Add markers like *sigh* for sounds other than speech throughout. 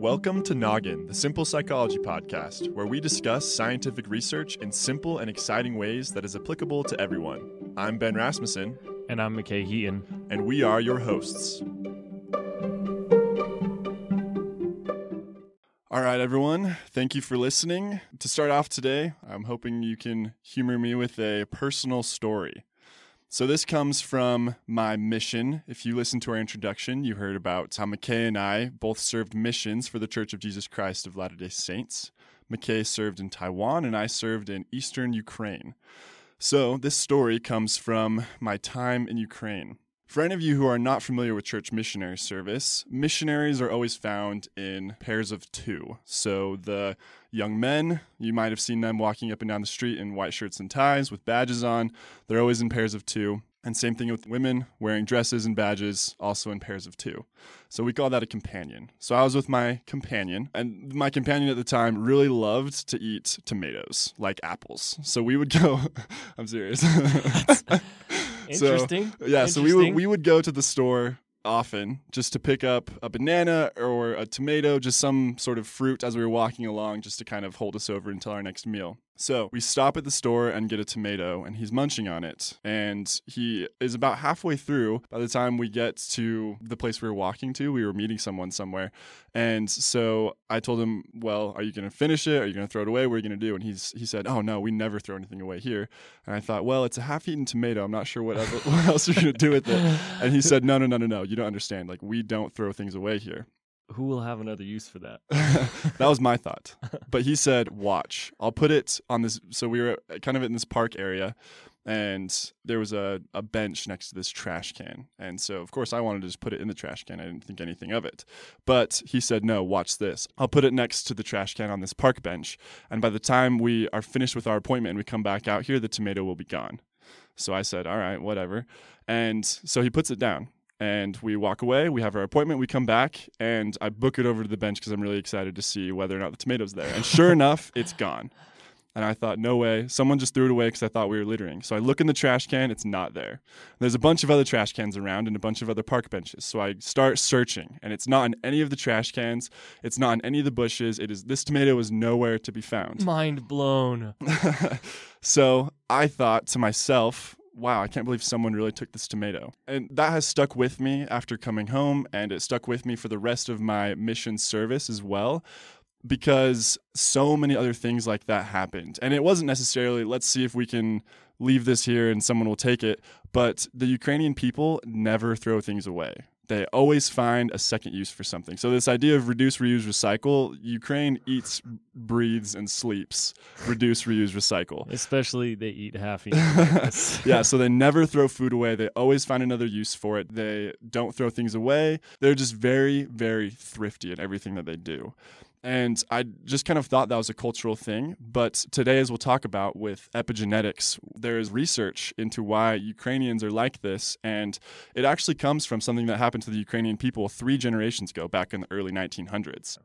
Welcome to Noggin, the Simple Psychology Podcast, where we discuss scientific research in simple and exciting ways that is applicable to everyone. I'm Ben Rasmussen, And I'm McKay Heaton. and we are your hosts. All right, everyone, thank you for listening. To start off today, I'm hoping you can humor me with a personal story. So, this comes from my mission. If you listened to our introduction, you heard about how McKay and I both served missions for the Church of Jesus Christ of Latter day Saints. McKay served in Taiwan, and I served in eastern Ukraine. So, this story comes from my time in Ukraine. For any of you who are not familiar with church missionary service, missionaries are always found in pairs of two. So the young men, you might have seen them walking up and down the street in white shirts and ties with badges on. They're always in pairs of two. And same thing with women wearing dresses and badges, also in pairs of two. So we call that a companion. So I was with my companion, and my companion at the time really loved to eat tomatoes like apples. So we would go, *laughs* I'm serious. *laughs* *laughs* So, Interesting. yeah, so we would we would go to the store often just to pick up a banana or a tomato, just some sort of fruit as we were walking along, just to kind of hold us over until our next meal. So we stop at the store and get a tomato, and he's munching on it. And he is about halfway through by the time we get to the place we were walking to. We were meeting someone somewhere. And so I told him, Well, are you going to finish it? Are you going to throw it away? What are you going to do? And he's, he said, Oh, no, we never throw anything away here. And I thought, Well, it's a half eaten tomato. I'm not sure what, other, *laughs* what else you're going to do with it. And he said, No, no, no, no, no. You don't understand. Like, we don't throw things away here. Who will have another use for that? *laughs* that was my thought. But he said, "Watch. I'll put it on this." So we were kind of in this park area, and there was a, a bench next to this trash can. And so, of course, I wanted to just put it in the trash can. I didn't think anything of it. But he said, "No. Watch this. I'll put it next to the trash can on this park bench. And by the time we are finished with our appointment and we come back out here, the tomato will be gone." So I said, "All right, whatever." And so he puts it down and we walk away. We have our appointment. We come back, and I book it over to the bench because I'm really excited to see whether or not the tomato's there. And sure *laughs* enough, it's gone. And I thought, no way. Someone just threw it away because I thought we were littering. So I look in the trash can, it's not there. There's a bunch of other trash cans around and a bunch of other park benches. So I start searching, and it's not in any of the trash cans. It's not in any of the bushes. It is this tomato is nowhere to be found. Mind blown. *laughs* so I thought to myself, wow, I can't believe someone really took this tomato. And that has stuck with me after coming home, and it stuck with me for the rest of my mission service as well. Because so many other things like that happened. And it wasn't necessarily, let's see if we can leave this here and someone will take it. But the Ukrainian people never throw things away they always find a second use for something. So this idea of reduce, reuse, recycle, Ukraine eats, breathes, and sleeps. Reduce, reuse, recycle. Especially they eat half *laughs* eaten. yeah, so they never throw food away. They always find another use for it. They don't throw things away. They're just very, very thrifty in everything that they do. And I just kind of thought that was a cultural thing. But today, as we'll talk about with epigenetics, there is research into why Ukrainians are like this. And it actually comes from something that happened to the Ukrainian people three generations ago, back in the early 1900s.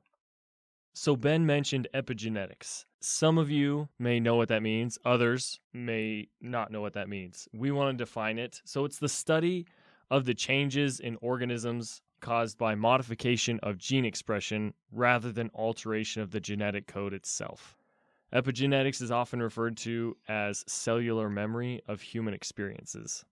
So Ben mentioned epigenetics. Some of you may know what that means, others may not know what that means. We want to define it. So it's the study of the changes in organisms caused by modification of gene expression rather than alteration of the genetic code itself. Epigenetics is often referred to as cellular memory of human experiences.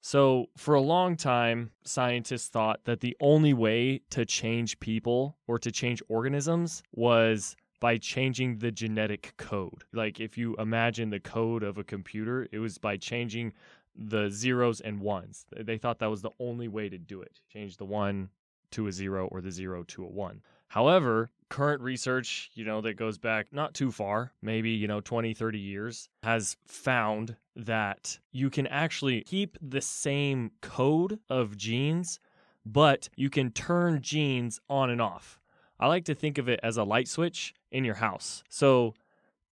So, for a long time, scientists thought that the only way to change people or to change organisms was by changing the genetic code. Like, if you imagine the code of a computer, it was by changing the zeros and ones. They thought that was the only way to do it change the one to a zero or the zero to a one. However, current research, you know, that goes back not too far, maybe, you know, 20, 30 years, has found that you can actually keep the same code of genes, but you can turn genes on and off. I like to think of it as a light switch in your house. So,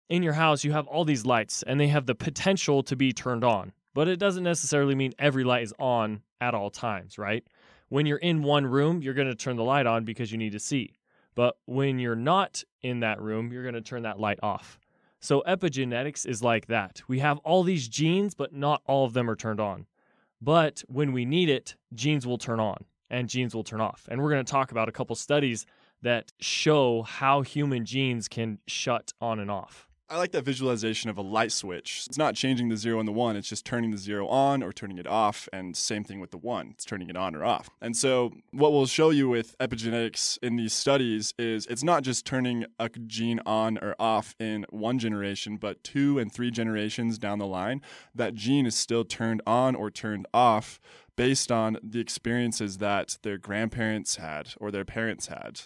in your house, you have all these lights and they have the potential to be turned on, but it doesn't necessarily mean every light is on at all times, right? When you're in one room, you're going to turn the light on because you need to see. But when you're not in that room, you're going to turn that light off. So epigenetics is like that. We have all these genes, but not all of them are turned on. But when we need it, genes will turn on and genes will turn off. And we're going to talk about a couple studies that show how human genes can shut on and off. I like that visualization of a light switch. It's not changing the zero and the one, it's just turning the zero on or turning it off. And same thing with the one, it's turning it on or off. And so, what we'll show you with epigenetics in these studies is it's not just turning a gene on or off in one generation, but two and three generations down the line, that gene is still turned on or turned off based on the experiences that their grandparents had or their parents had.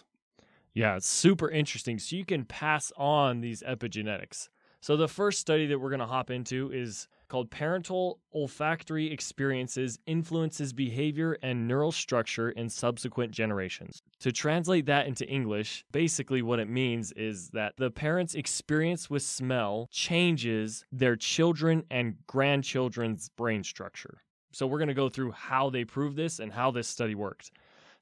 Yeah, it's super interesting. So you can pass on these epigenetics. So the first study that we're going to hop into is called Parental Olfactory Experiences Influences Behavior and Neural Structure in Subsequent Generations. To translate that into English, basically what it means is that the parents' experience with smell changes their children and grandchildren's brain structure. So we're going to go through how they prove this and how this study worked.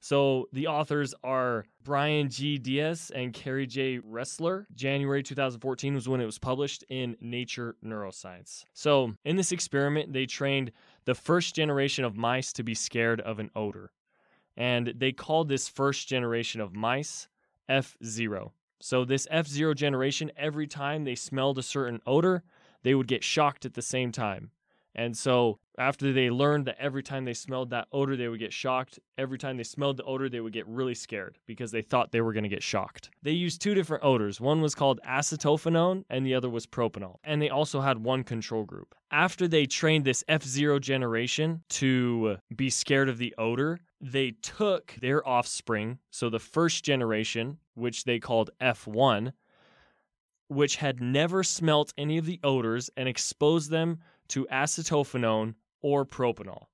So the authors are Brian G. Dias and Kerry J. Ressler. January 2014 was when it was published in Nature Neuroscience. So in this experiment, they trained the first generation of mice to be scared of an odor. And they called this first generation of mice F0. So this F0 generation, every time they smelled a certain odor, they would get shocked at the same time. And so after they learned that every time they smelled that odor, they would get shocked. Every time they smelled the odor, they would get really scared because they thought they were going to get shocked. They used two different odors. One was called acetophenone and the other was propanol. And they also had one control group. After they trained this F0 generation to be scared of the odor, they took their offspring, so the first generation, which they called F1, which had never smelt any of the odors, and exposed them to acetophenone or propanol.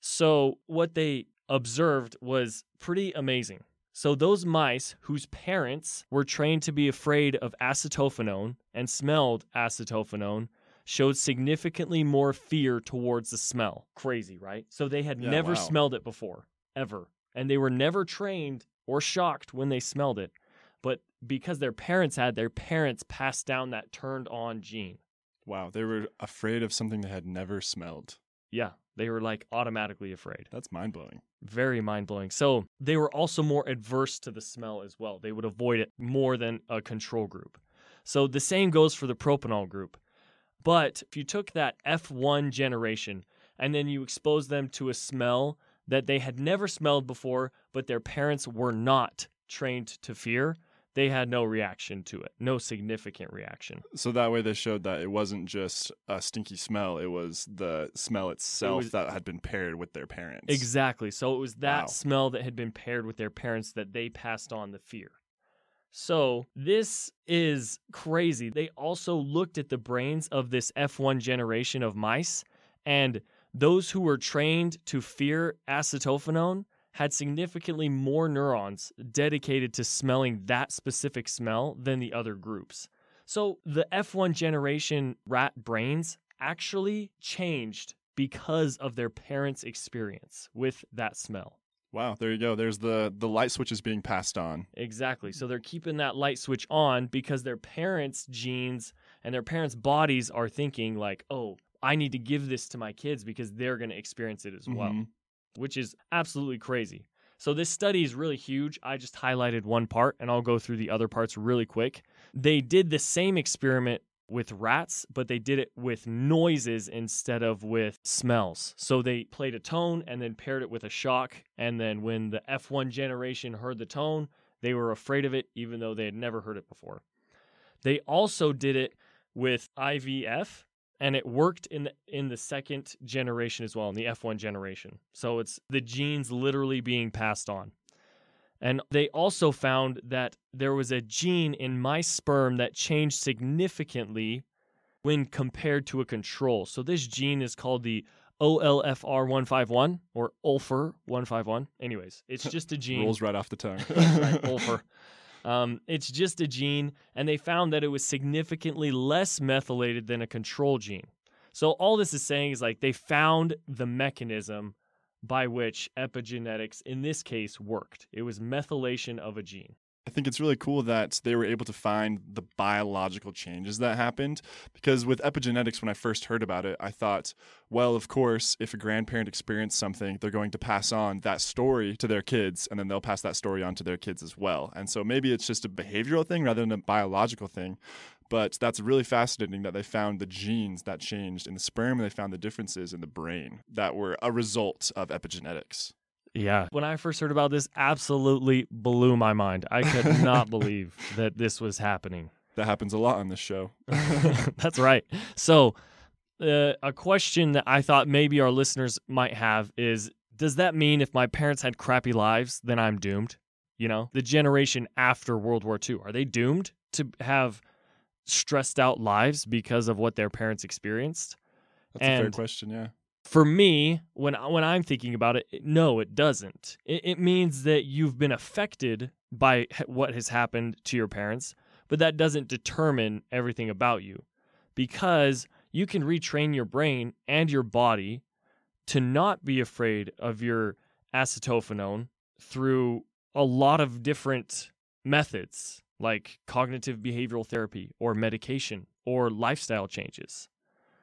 So, what they observed was pretty amazing. So, those mice whose parents were trained to be afraid of acetophenone and smelled acetophenone showed significantly more fear towards the smell. Crazy, right? So, they had Yeah, never wow. smelled it before, ever. And they were never trained or shocked when they smelled it. But because their parents had, their parents passed down that turned on gene. Wow, they were afraid of something they had never smelled. Yeah, they were like automatically afraid. That's mind blowing. Very mind blowing. So they were also more adverse to the smell as well. They would avoid it more than a control group. So the same goes for the propanol group. But if you took that F1 generation and then you exposed them to a smell that they had never smelled before, but their parents were not trained to fear, they had no reaction to it, no significant reaction. So that way they showed that it wasn't just a stinky smell, it was the smell itself was- that had been paired with their parents. Exactly. So it was that Wow. smell that had been paired with their parents that they passed on the fear. So this is crazy. They also looked at the brains of this F1 generation of mice, and those who were trained to fear acetophenone had significantly more neurons dedicated to smelling that specific smell than the other groups. So the F1 generation rat brains actually changed because of their parents' experience with that smell. Wow, there you go. There's the the light switch is being passed on. Exactly. So they're keeping that light switch on because their parents' genes and their parents' bodies are thinking, like, oh, I need to give this to my kids because they're going to experience it as well, Mhm. Which is absolutely crazy. So this study is really huge. I just highlighted one part and I'll go through the other parts really quick. They did the same experiment with rats, but they did it with noises instead of with smells. So they played a tone and then paired it with a shock. And then when the F1 generation heard the tone, they were afraid of it, even though they had never heard it before. They also did it with IVF, and it worked in the, in the second generation as well, in the F1 generation. So it's the genes literally being passed on. And they also found that there was a gene in my sperm that changed significantly when compared to a control. So this gene is called the OLFR151 or OLFR151. Anyways, it's *laughs* just a gene. Rolls right off the tongue. *laughs* right, *laughs* Olfer. Um, it's just a gene, and they found that it was significantly less methylated than a control gene. So all this is saying is like they found the mechanism by which epigenetics in this case worked. It was methylation of a gene. I think it's really cool that they were able to find the biological changes that happened. Because with epigenetics, when I first heard about it, I thought, well, of course, if a grandparent experienced something, they're going to pass on that story to their kids, and then they'll pass that story on to their kids as well. And so maybe it's just a behavioral thing rather than a biological thing. But that's really fascinating that they found the genes that changed in the sperm, and they found the differences in the brain that were a result of epigenetics. Yeah. When I first heard about this, absolutely blew my mind. I could *laughs* not believe that this was happening. That happens a lot on this show. *laughs* That's right. So, uh, a question that I thought maybe our listeners might have is Does that mean if my parents had crappy lives, then I'm doomed? You know, the generation after World War II, are they doomed to have stressed out lives because of what their parents experienced? That's a fair question, yeah. For me, when when I'm thinking about it, no, it doesn't. It, it means that you've been affected by what has happened to your parents, but that doesn't determine everything about you, because you can retrain your brain and your body to not be afraid of your acetophenone through a lot of different methods, like cognitive behavioral therapy or medication or lifestyle changes.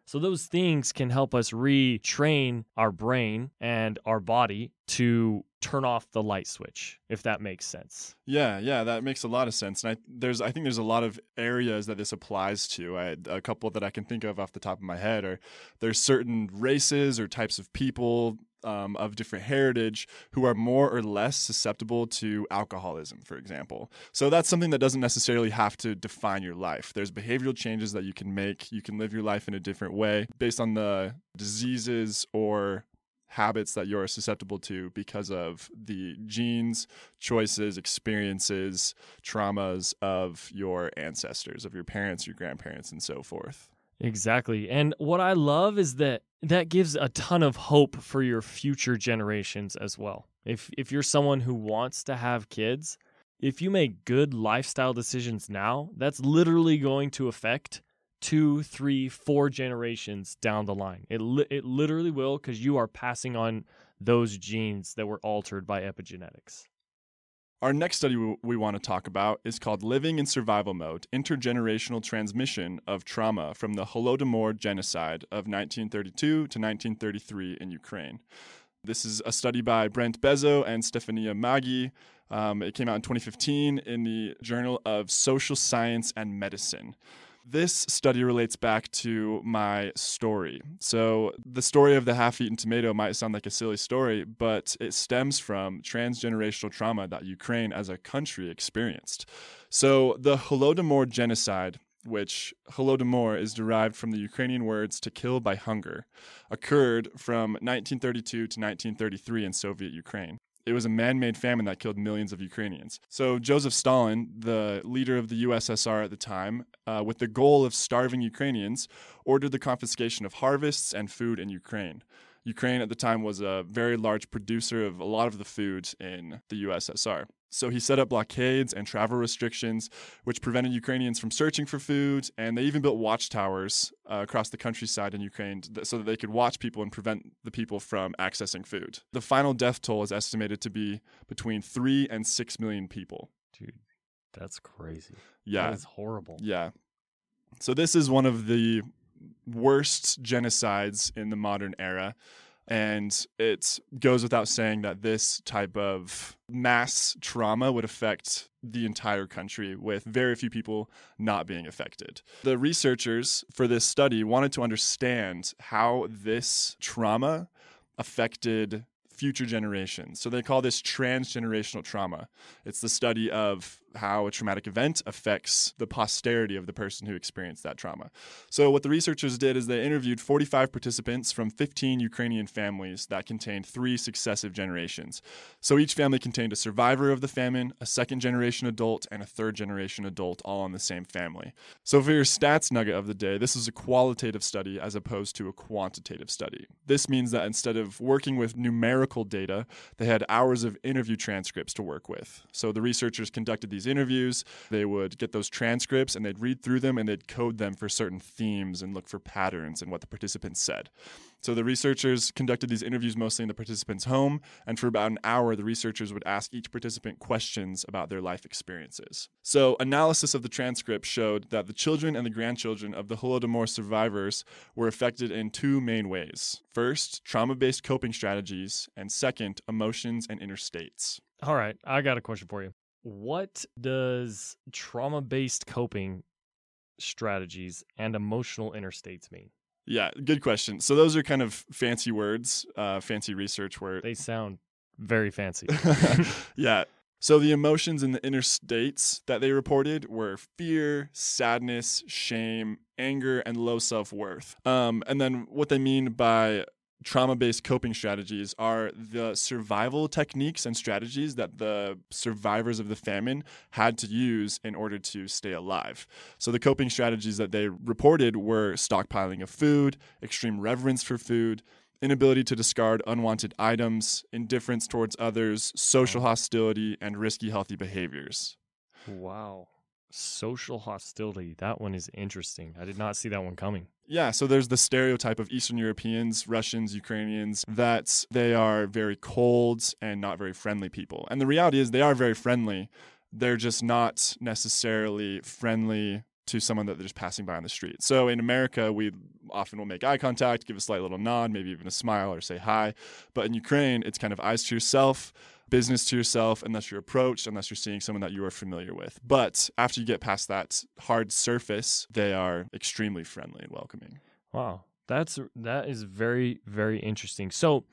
So those things can help us retrain our brain and our body to turn off the light switch, if that makes sense. Yeah, yeah, that makes a lot of sense. And I there's I think there's a lot of areas that this applies to. I a couple that I can think of off the top of my head are there's certain races or types of people um, of different heritage who are more or less susceptible to alcoholism, for example. So that's something that doesn't necessarily have to define your life. There's behavioral changes that you can make. You can live your life in a different way based on the diseases or habits that you're susceptible to because of the genes, choices, experiences, traumas of your ancestors, of your parents, your grandparents, and so forth. Exactly. And what I love is that that gives a ton of hope for your future generations as well. If if you're someone who wants to have kids, if you make good lifestyle decisions now, that's literally going to affect two, three, four generations down the line. It li- it literally will because you are passing on those genes that were altered by epigenetics. Our next study we, want to talk about is called Living in Survival Mode Intergenerational Transmission of Trauma from the Holodomor Genocide of 1932 to 1933 in Ukraine. This is a study by Brent Bezo and Stefania Maggi. Um, it came out in 2015 in the Journal of Social Science and Medicine. This study relates back to my story. So, the story of the half eaten tomato might sound like a silly story, but it stems from transgenerational trauma that Ukraine as a country experienced. So, the Holodomor genocide, which Holodomor is derived from the Ukrainian words to kill by hunger, occurred from 1932 to 1933 in Soviet Ukraine. It was a man made famine that killed millions of Ukrainians. So, Joseph Stalin, the leader of the USSR at the time, uh, with the goal of starving Ukrainians, ordered the confiscation of harvests and food in Ukraine. Ukraine at the time was a very large producer of a lot of the food in the USSR. So he set up blockades and travel restrictions, which prevented Ukrainians from searching for food. And they even built watchtowers uh, across the countryside in Ukraine th- so that they could watch people and prevent the people from accessing food. The final death toll is estimated to be between three and six million people. Dude, that's crazy. Yeah. That is horrible. Yeah. So this is one of the worst genocides in the modern era. And it goes without saying that this type of mass trauma would affect the entire country, with very few people not being affected. The researchers for this study wanted to understand how this trauma affected future generations. So they call this transgenerational trauma. It's the study of how a traumatic event affects the posterity of the person who experienced that trauma. So what the researchers did is they interviewed 45 participants from 15 Ukrainian families that contained three successive generations. So each family contained a survivor of the famine, a second generation adult, and a third generation adult all in the same family. So for your stats nugget of the day, this is a qualitative study as opposed to a quantitative study. This means that instead of working with numerical data, they had hours of interview transcripts to work with. So the researchers conducted these these interviews. They would get those transcripts and they'd read through them and they'd code them for certain themes and look for patterns in what the participants said. So the researchers conducted these interviews mostly in the participant's home, and for about an hour, the researchers would ask each participant questions about their life experiences. So analysis of the transcript showed that the children and the grandchildren of the Holodomor survivors were affected in two main ways. First, trauma-based coping strategies, and second, emotions and inner states. All right, I got a question for you. What does trauma based coping strategies and emotional inner states mean? Yeah, good question. So those are kind of fancy words, uh, fancy research where They sound very fancy. *laughs* *laughs* yeah. So the emotions in the interstates that they reported were fear, sadness, shame, anger, and low self worth. Um, and then what they mean by trauma based coping strategies are the survival techniques and strategies that the survivors of the famine had to use in order to stay alive. So, the coping strategies that they reported were stockpiling of food, extreme reverence for food. Inability to discard unwanted items, indifference towards others, social hostility, and risky healthy behaviors. wow. Social hostility. That one is interesting. I did not see that one coming. Yeah, so there's the stereotype of Eastern Europeans, Russians, Ukrainians, that they are very cold and not very friendly people. And the reality is they are very friendly. They're just not necessarily friendly to someone that they're just passing by on the street. So in America, we often will make eye contact, give a slight little nod, maybe even a smile or say hi. But in Ukraine, it's kind of eyes to yourself, business to yourself unless you're approached, unless you're seeing someone that you are familiar with. But after you get past that hard surface, they are extremely friendly and welcoming. Wow. That's that is very very interesting. So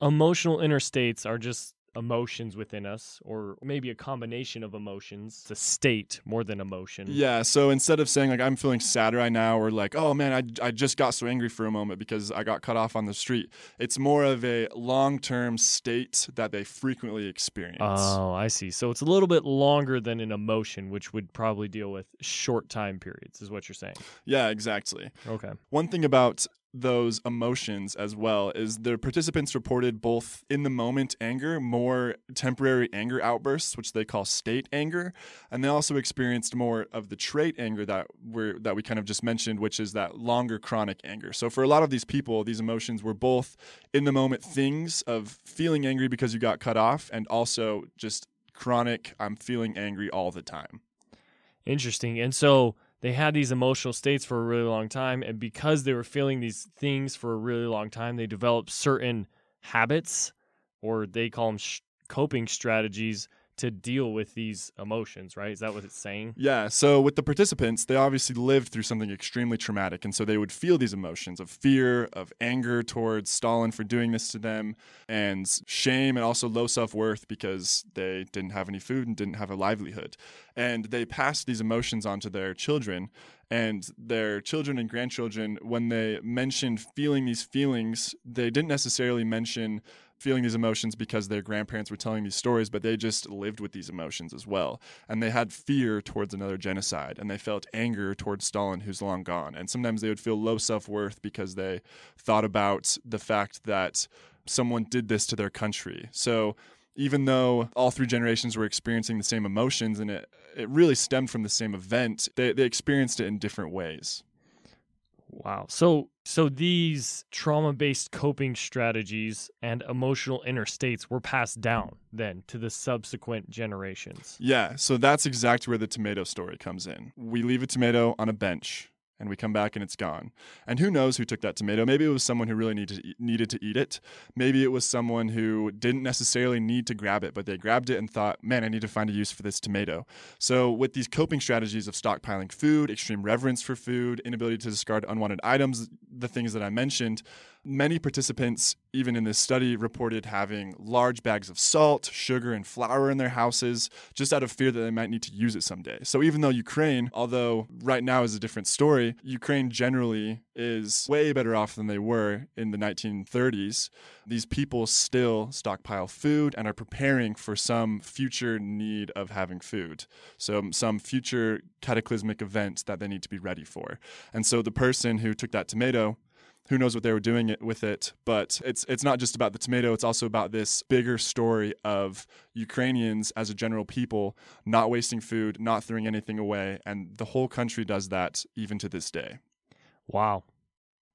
emotional inner states are just emotions within us or maybe a combination of emotions. It's a state more than emotion. Yeah. So instead of saying like I'm feeling sad right now or like oh man I, I just got so angry for a moment because I got cut off on the street, it's more of a long term state that they frequently experience. Oh, I see. So it's a little bit longer than an emotion, which would probably deal with short time periods, is what you're saying. yeah, exactly. Okay. One thing about those emotions as well is the participants reported both in the moment anger, more temporary anger outbursts, which they call state anger, and they also experienced more of the trait anger that we that we kind of just mentioned, which is that longer chronic anger. So for a lot of these people, these emotions were both in the moment things of feeling angry because you got cut off, and also just chronic I'm feeling angry all the time. Interesting. And so they had these emotional states for a really long time. And because they were feeling these things for a really long time, they developed certain habits, or they call them sh- coping strategies to deal with these emotions, right? Is that what it's saying? Yeah. So with the participants, they obviously lived through something extremely traumatic. And so they would feel these emotions of fear, of anger towards Stalin for doing this to them, and shame and also low self worth because they didn't have any food and didn't have a livelihood. And they passed these emotions onto their children. And their children and grandchildren, when they mentioned feeling these feelings, they didn't necessarily mention feeling these emotions because their grandparents were telling these stories, but they just lived with these emotions as well. And they had fear towards another genocide, and they felt anger towards Stalin, who's long gone. And sometimes they would feel low self worth because they thought about the fact that someone did this to their country. So even though all three generations were experiencing the same emotions and it, it really stemmed from the same event, they, they experienced it in different ways. Wow. So so these trauma-based coping strategies and emotional inner states were passed down then to the subsequent generations. Yeah, so that's exactly where the tomato story comes in. We leave a tomato on a bench and we come back and it's gone. And who knows who took that tomato? Maybe it was someone who really needed to needed to eat it. Maybe it was someone who didn't necessarily need to grab it, but they grabbed it and thought, "Man, I need to find a use for this tomato." So, with these coping strategies of stockpiling food, extreme reverence for food, inability to discard unwanted items, the things that I mentioned, many participants even in this study reported having large bags of salt, sugar, and flour in their houses just out of fear that they might need to use it someday. So even though Ukraine, although right now is a different story, Ukraine generally is way better off than they were in the 1930s. These people still stockpile food and are preparing for some future need of having food. So some future cataclysmic event that they need to be ready for. And so the person who took that tomato who knows what they were doing it with it, but it's it's not just about the tomato, it's also about this bigger story of Ukrainians as a general people not wasting food, not throwing anything away, and the whole country does that even to this day. Wow.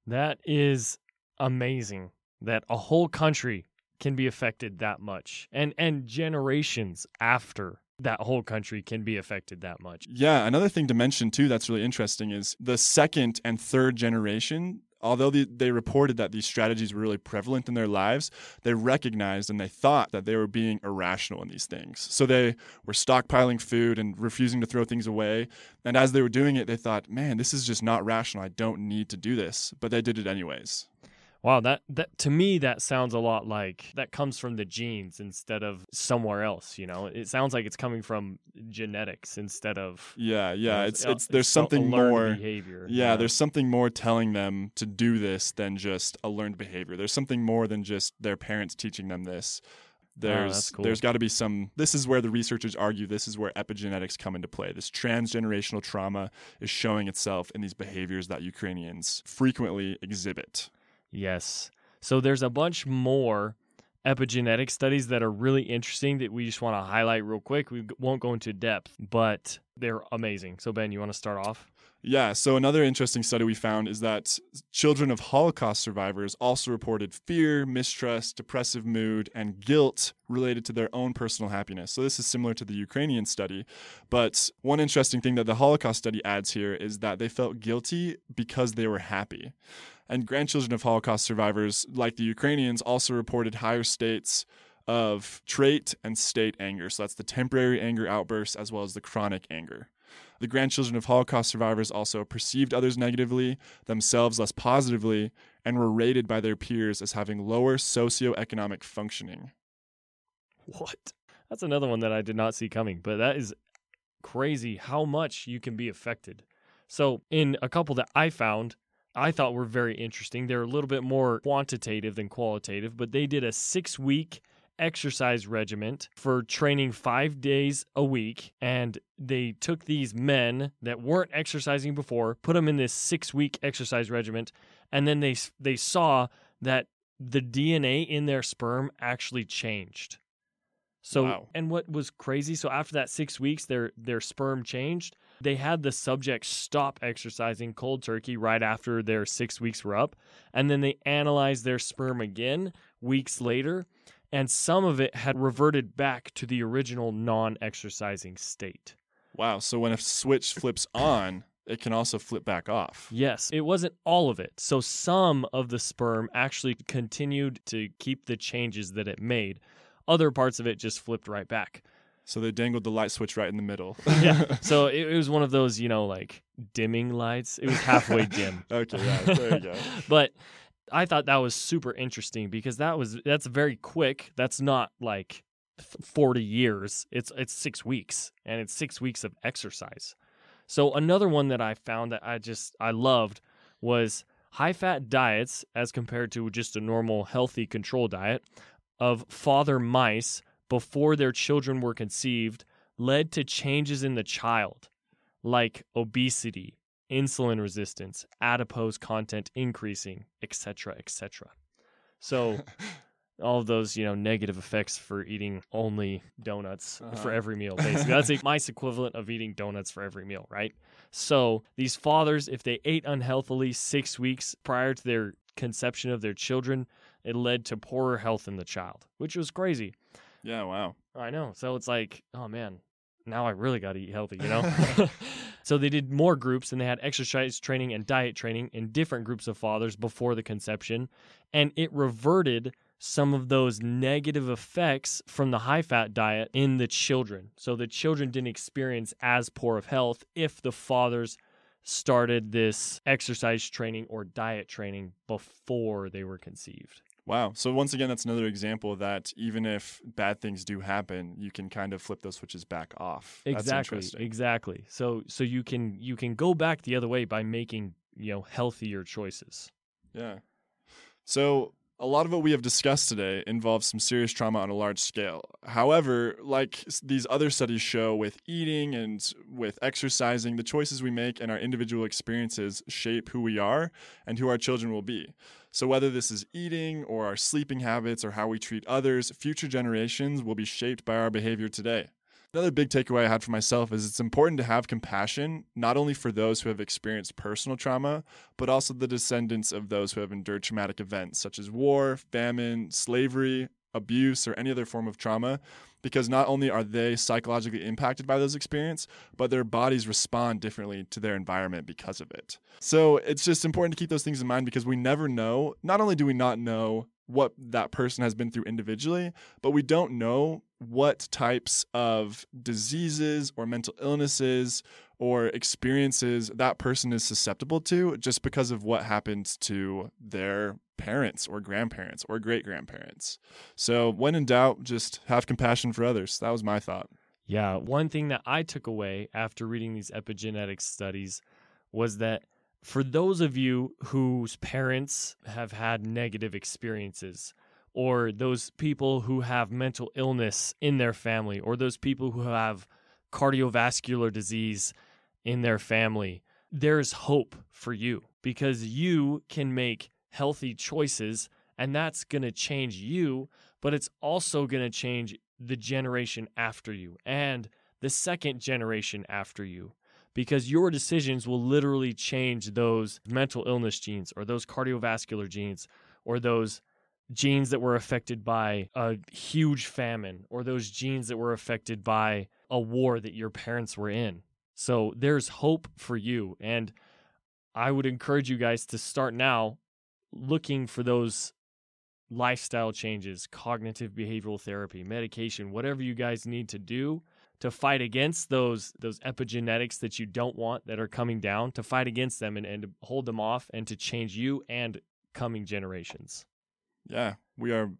That is amazing that a whole country can be affected that much and and generations after that whole country can be affected that much. Yeah, another thing to mention too that's really interesting is the second and third generation although they, they reported that these strategies were really prevalent in their lives, they recognized and they thought that they were being irrational in these things. So they were stockpiling food and refusing to throw things away. And as they were doing it, they thought, man, this is just not rational. I don't need to do this. But they did it anyways. Wow, that that to me that sounds a lot like that comes from the genes instead of somewhere else. You know, it sounds like it's coming from genetics instead of yeah, yeah. you know, it's uh, it's there's a something more. behavior. Yeah, there's something more telling them to do this than just a learned behavior. There's something more than just their parents teaching them this. There's Oh, cool. there's got to be some this is where the researchers argue this is where epigenetics come into play. This transgenerational trauma is showing itself in these behaviors that Ukrainians frequently exhibit. Yes. So there's a bunch more epigenetic studies that are really interesting that we just want to highlight real quick. We won't go into depth, but they're amazing. So Ben, you want to start off? Yeah, so another interesting study we found is that children of Holocaust survivors also reported fear, mistrust, depressive mood, and guilt related to their own personal happiness. So this is similar to the Ukrainian study. But one interesting thing that the Holocaust study adds here is that they felt guilty because they were happy. And grandchildren of Holocaust survivors, like the Ukrainians, also reported higher states of trait and state anger. So that's the temporary anger outbursts as well as the chronic anger. The grandchildren of Holocaust survivors also perceived others negatively, themselves less positively, and were rated by their peers as having lower socioeconomic functioning. What? That's another one that I did not see coming, but that is crazy how much you can be affected. So, in a couple that I found, I thought were very interesting. They're a little bit more quantitative than qualitative, but they did a six week exercise regiment for training five days a week. And they took these men that weren't exercising before, put them in this six week exercise regiment, and then they, they saw that the DNA in their sperm actually changed. So Wow. and what was crazy, so after that 6 weeks their their sperm changed. They had the subject stop exercising cold turkey right after their 6 weeks were up, and then they analyzed their sperm again weeks later, and some of it had reverted back to the original non-exercising state. Wow, so when a switch flips on, it can also flip back off. Yes, it wasn't all of it. So some of the sperm actually continued to keep the changes that it made. Other parts of it just flipped right back. So they dangled the light switch right in the middle. *laughs* Yeah. *laughs* So it, it was one of those, you know, like dimming lights. It was halfway dim. *laughs* okay, yeah, there you go. but I thought that was super interesting because that was that's very quick. That's not like 40 years. It's it's 6 weeks and it's 6 weeks of exercise. So another one that I found that I just I loved was high fat diets as compared to just a normal healthy control diet of father mice before their children were conceived led to changes in the child like obesity, insulin resistance, adipose content increasing, etc., etc. So *laughs* all of those, you know, negative effects for eating only donuts for Uh-huh. every meal. Basically, that's *laughs* a mice equivalent of eating donuts for every meal, right? So these fathers, if they ate unhealthily six weeks prior to their conception of their children, it led to poorer health in the child, which was crazy. Yeah, wow. I know. So it's like, oh man, now I really got to eat healthy, you know? *laughs* so they did more groups and they had exercise training and diet training in different groups of fathers before the conception. And it reverted some of those negative effects from the high fat diet in the children. So the children didn't experience as poor of health if the fathers started this exercise training or diet training before they were conceived. Wow. So once again, that's another example that even if bad things do happen, you can kind of flip those switches back off. Exactly. Exactly. So so you can you can go back the other way by making, you know, healthier choices. Yeah. So A lot of what we have discussed today involves some serious trauma on a large scale. However, like these other studies show with eating and with exercising, the choices we make and our individual experiences shape who we are and who our children will be. So, whether this is eating or our sleeping habits or how we treat others, future generations will be shaped by our behavior today. Another big takeaway I had for myself is it's important to have compassion, not only for those who have experienced personal trauma, but also the descendants of those who have endured traumatic events such as war, famine, slavery, abuse, or any other form of trauma, because not only are they psychologically impacted by those experiences, but their bodies respond differently to their environment because of it. So it's just important to keep those things in mind because we never know, not only do we not know what that person has been through individually, but we don't know what types of diseases or mental illnesses or experiences that person is susceptible to just because of what happens to their parents or grandparents or great grandparents. So, when in doubt, just have compassion for others. That was my thought. Yeah, one thing that I took away after reading these epigenetic studies was that for those of you whose parents have had negative experiences, or those people who have mental illness in their family, or those people who have cardiovascular disease in their family, there's hope for you because you can make healthy choices and that's going to change you, but it's also going to change the generation after you and the second generation after you because your decisions will literally change those mental illness genes or those cardiovascular genes or those genes that were affected by a huge famine or those genes that were affected by a war that your parents were in. So there's hope for you. And I would encourage you guys to start now looking for those lifestyle changes, cognitive behavioral therapy, medication, whatever you guys need to do to fight against those those epigenetics that you don't want that are coming down, to fight against them and, and to hold them off and to change you and coming generations. Yeah, we are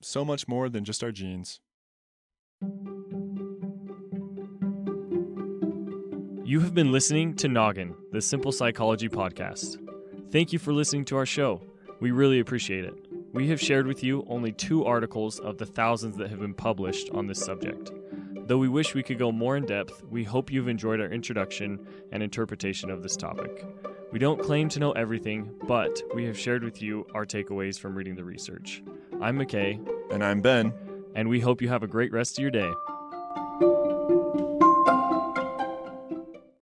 so much more than just our genes. You have been listening to Noggin, the Simple Psychology Podcast. Thank you for listening to our show. We really appreciate it. We have shared with you only two articles of the thousands that have been published on this subject. Though we wish we could go more in depth, we hope you've enjoyed our introduction and interpretation of this topic. We don't claim to know everything, but we have shared with you our takeaways from reading the research. I'm McKay. And I'm Ben. And we hope you have a great rest of your day.